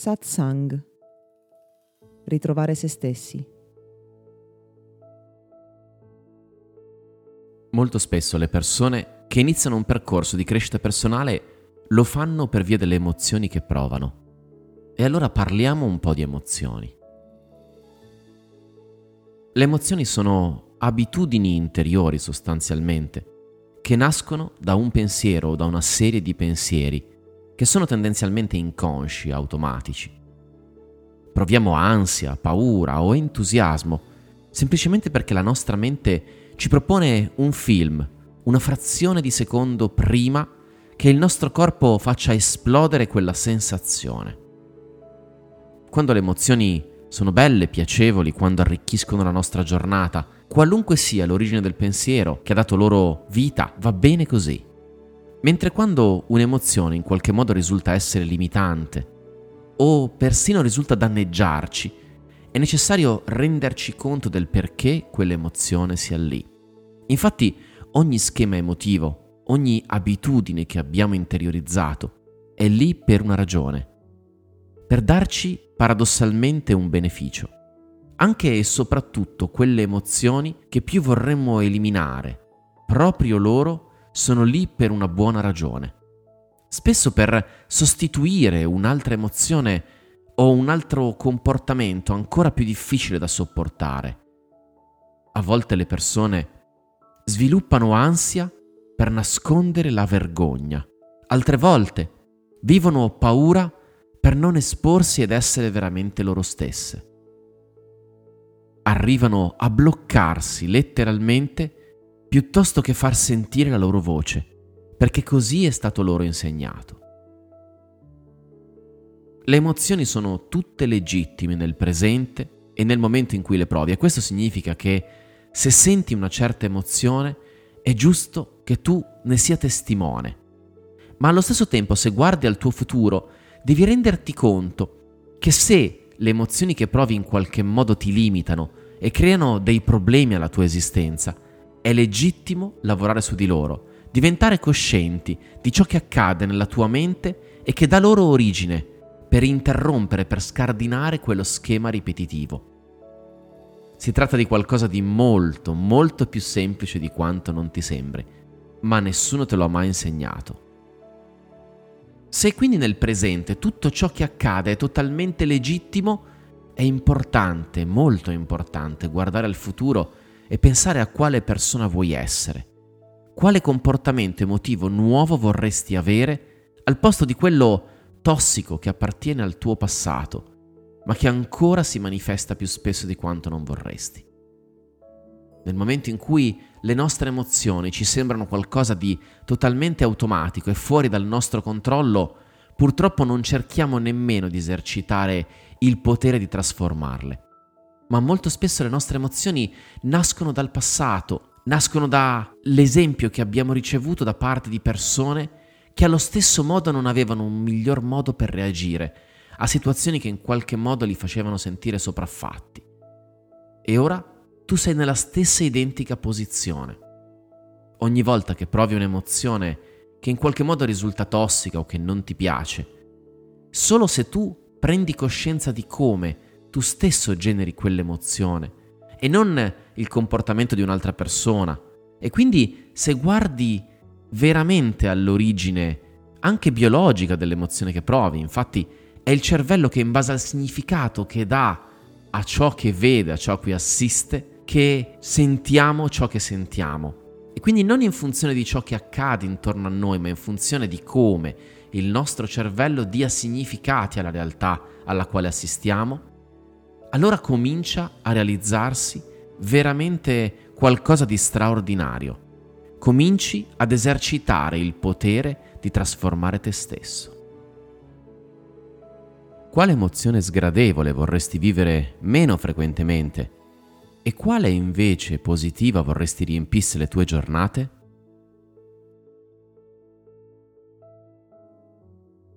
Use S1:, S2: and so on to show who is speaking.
S1: Satsang. Ritrovare se stessi.
S2: Molto spesso le persone che iniziano un percorso di crescita personale lo fanno per via delle emozioni che provano. E allora parliamo un po' di emozioni. Le emozioni sono abitudini interiori sostanzialmente, che nascono da un pensiero o da una serie di pensieri che sono tendenzialmente inconsci, automatici. Proviamo ansia, paura o entusiasmo semplicemente perché la nostra mente ci propone un film, una frazione di secondo prima che il nostro corpo faccia esplodere quella sensazione. Quando le emozioni sono belle, piacevoli, quando arricchiscono la nostra giornata, qualunque sia l'origine del pensiero che ha dato loro vita, va bene così. Mentre quando un'emozione in qualche modo risulta essere limitante o persino risulta danneggiarci, è necessario renderci conto del perché quell'emozione sia lì. Infatti ogni schema emotivo, ogni abitudine che abbiamo interiorizzato è lì per una ragione, per darci paradossalmente un beneficio. Anche e soprattutto quelle emozioni che più vorremmo eliminare, proprio loro sono lì per una buona ragione. Spesso per sostituire un'altra emozione o un altro comportamento ancora più difficile da sopportare. A volte le persone sviluppano ansia per nascondere la vergogna. Altre volte vivono paura per non esporsi ed essere veramente loro stesse. Arrivano a bloccarsi letteralmente piuttosto che far sentire la loro voce, perché così è stato loro insegnato. Le emozioni sono tutte legittime nel presente e nel momento in cui le provi e questo significa che se senti una certa emozione è giusto che tu ne sia testimone. Ma allo stesso tempo se guardi al tuo futuro devi renderti conto che se le emozioni che provi in qualche modo ti limitano e creano dei problemi alla tua esistenza, è legittimo lavorare su di loro, diventare coscienti di ciò che accade nella tua mente e che dà loro origine, per interrompere, per scardinare quello schema ripetitivo. Si tratta di qualcosa di molto, molto più semplice di quanto non ti sembri, ma nessuno te lo ha mai insegnato. Se quindi nel presente tutto ciò che accade è totalmente legittimo, è importante, molto importante, guardare al futuro e pensare a quale persona vuoi essere. Quale comportamento emotivo nuovo vorresti avere al posto di quello tossico che appartiene al tuo passato, ma che ancora si manifesta più spesso di quanto non vorresti. Nel momento in cui le nostre emozioni ci sembrano qualcosa di totalmente automatico e fuori dal nostro controllo, purtroppo non cerchiamo nemmeno di esercitare il potere di trasformarle ma molto spesso le nostre emozioni nascono dal passato, nascono dall'esempio che abbiamo ricevuto da parte di persone che allo stesso modo non avevano un miglior modo per reagire a situazioni che in qualche modo li facevano sentire sopraffatti. E ora tu sei nella stessa identica posizione. Ogni volta che provi un'emozione che in qualche modo risulta tossica o che non ti piace, solo se tu prendi coscienza di come tu stesso generi quell'emozione e non il comportamento di un'altra persona. E quindi se guardi veramente all'origine anche biologica dell'emozione che provi, infatti è il cervello che in base al significato che dà a ciò che vede, a ciò a cui assiste, che sentiamo ciò che sentiamo. E quindi non in funzione di ciò che accade intorno a noi, ma in funzione di come il nostro cervello dia significati alla realtà alla quale assistiamo allora comincia a realizzarsi veramente qualcosa di straordinario. Cominci ad esercitare il potere di trasformare te stesso. Quale emozione sgradevole vorresti vivere meno frequentemente e quale invece positiva vorresti riempisse le tue giornate?